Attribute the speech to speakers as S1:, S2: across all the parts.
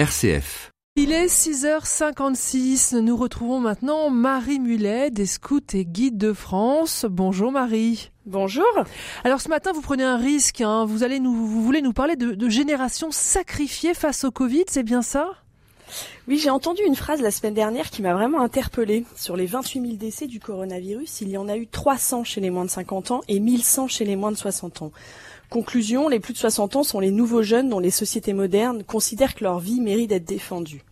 S1: RCF.
S2: Il est 6h56. Nous retrouvons maintenant Marie Mulet des Scouts et Guides de France. Bonjour Marie.
S3: Bonjour.
S2: Alors ce matin, vous prenez un risque. hein. Vous, allez nous, vous voulez nous parler de, de génération sacrifiée face au Covid, c'est bien ça?
S3: Oui, j'ai entendu une phrase la semaine dernière qui m'a vraiment interpellée. Sur les 28 000 décès du coronavirus, il y en a eu 300 chez les moins de 50 ans et 1100 chez les moins de 60 ans. Conclusion, les plus de 60 ans sont les nouveaux jeunes dont les sociétés modernes considèrent que leur vie mérite d'être défendue.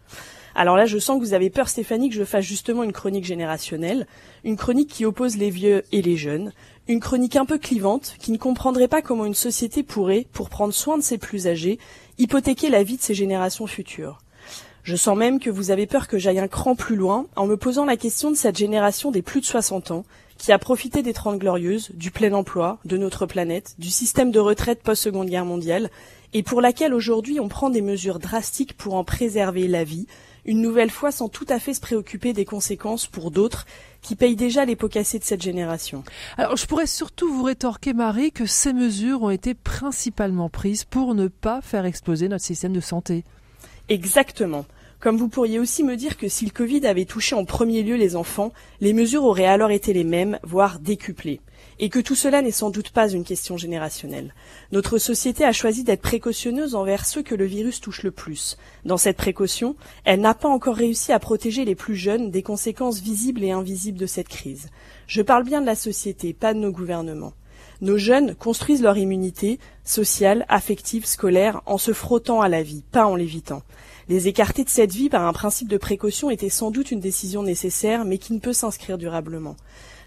S3: Alors là, je sens que vous avez peur, Stéphanie, que je fasse justement une chronique générationnelle, une chronique qui oppose les vieux et les jeunes, une chronique un peu clivante, qui ne comprendrait pas comment une société pourrait, pour prendre soin de ses plus âgés, hypothéquer la vie de ses générations futures. Je sens même que vous avez peur que j'aille un cran plus loin en me posant la question de cette génération des plus de 60 ans qui a profité des Trente Glorieuses, du plein emploi, de notre planète, du système de retraite post-seconde guerre mondiale, et pour laquelle aujourd'hui on prend des mesures drastiques pour en préserver la vie, une nouvelle fois sans tout à fait se préoccuper des conséquences pour d'autres qui payent déjà les pots cassés de cette génération.
S2: Alors je pourrais surtout vous rétorquer Marie que ces mesures ont été principalement prises pour ne pas faire exploser notre système de santé.
S3: Exactement. Comme vous pourriez aussi me dire que si le Covid avait touché en premier lieu les enfants, les mesures auraient alors été les mêmes, voire décuplées. Et que tout cela n'est sans doute pas une question générationnelle. Notre société a choisi d'être précautionneuse envers ceux que le virus touche le plus. Dans cette précaution, elle n'a pas encore réussi à protéger les plus jeunes des conséquences visibles et invisibles de cette crise. Je parle bien de la société, pas de nos gouvernements. Nos jeunes construisent leur immunité sociale, affective, scolaire en se frottant à la vie, pas en l'évitant. Les écarter de cette vie par un principe de précaution était sans doute une décision nécessaire, mais qui ne peut s'inscrire durablement.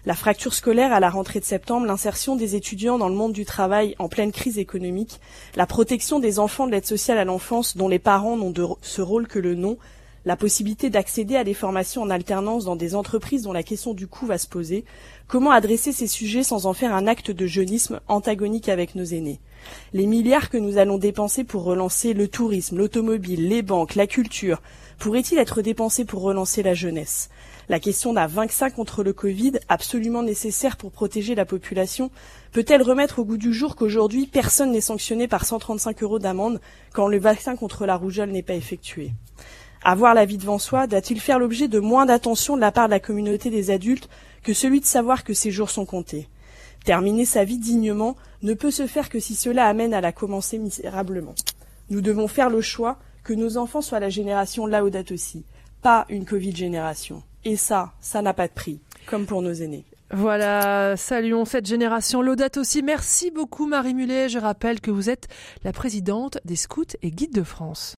S3: La fracture scolaire à la rentrée de septembre, l'insertion des étudiants dans le monde du travail en pleine crise économique, la protection des enfants de l'aide sociale à l'enfance dont les parents n'ont de ce rôle que le nom, la possibilité d'accéder à des formations en alternance dans des entreprises dont la question du coût va se poser, comment adresser ces sujets sans en faire un acte de jeunisme antagonique avec nos aînés? Les milliards que nous allons dépenser pour relancer le tourisme, l'automobile, les banques, la culture, pourraient-ils être dépensés pour relancer la jeunesse? La question d'un vaccin contre le Covid, absolument nécessaire pour protéger la population, peut-elle remettre au goût du jour qu'aujourd'hui personne n'est sanctionné par 135 euros d'amende quand le vaccin contre la rougeole n'est pas effectué? Avoir la vie devant soi doit-il faire l'objet de moins d'attention de la part de la communauté des adultes que celui de savoir que ses jours sont comptés? Terminer sa vie dignement ne peut se faire que si cela amène à la commencer misérablement. Nous devons faire le choix que nos enfants soient la génération Laudato aussi, pas une Covid génération. Et ça, ça n'a pas de prix, comme pour nos aînés.
S2: Voilà, saluons cette génération Laudato aussi. Merci beaucoup Marie Mulet. Je rappelle que vous êtes la présidente des Scouts et Guides de France.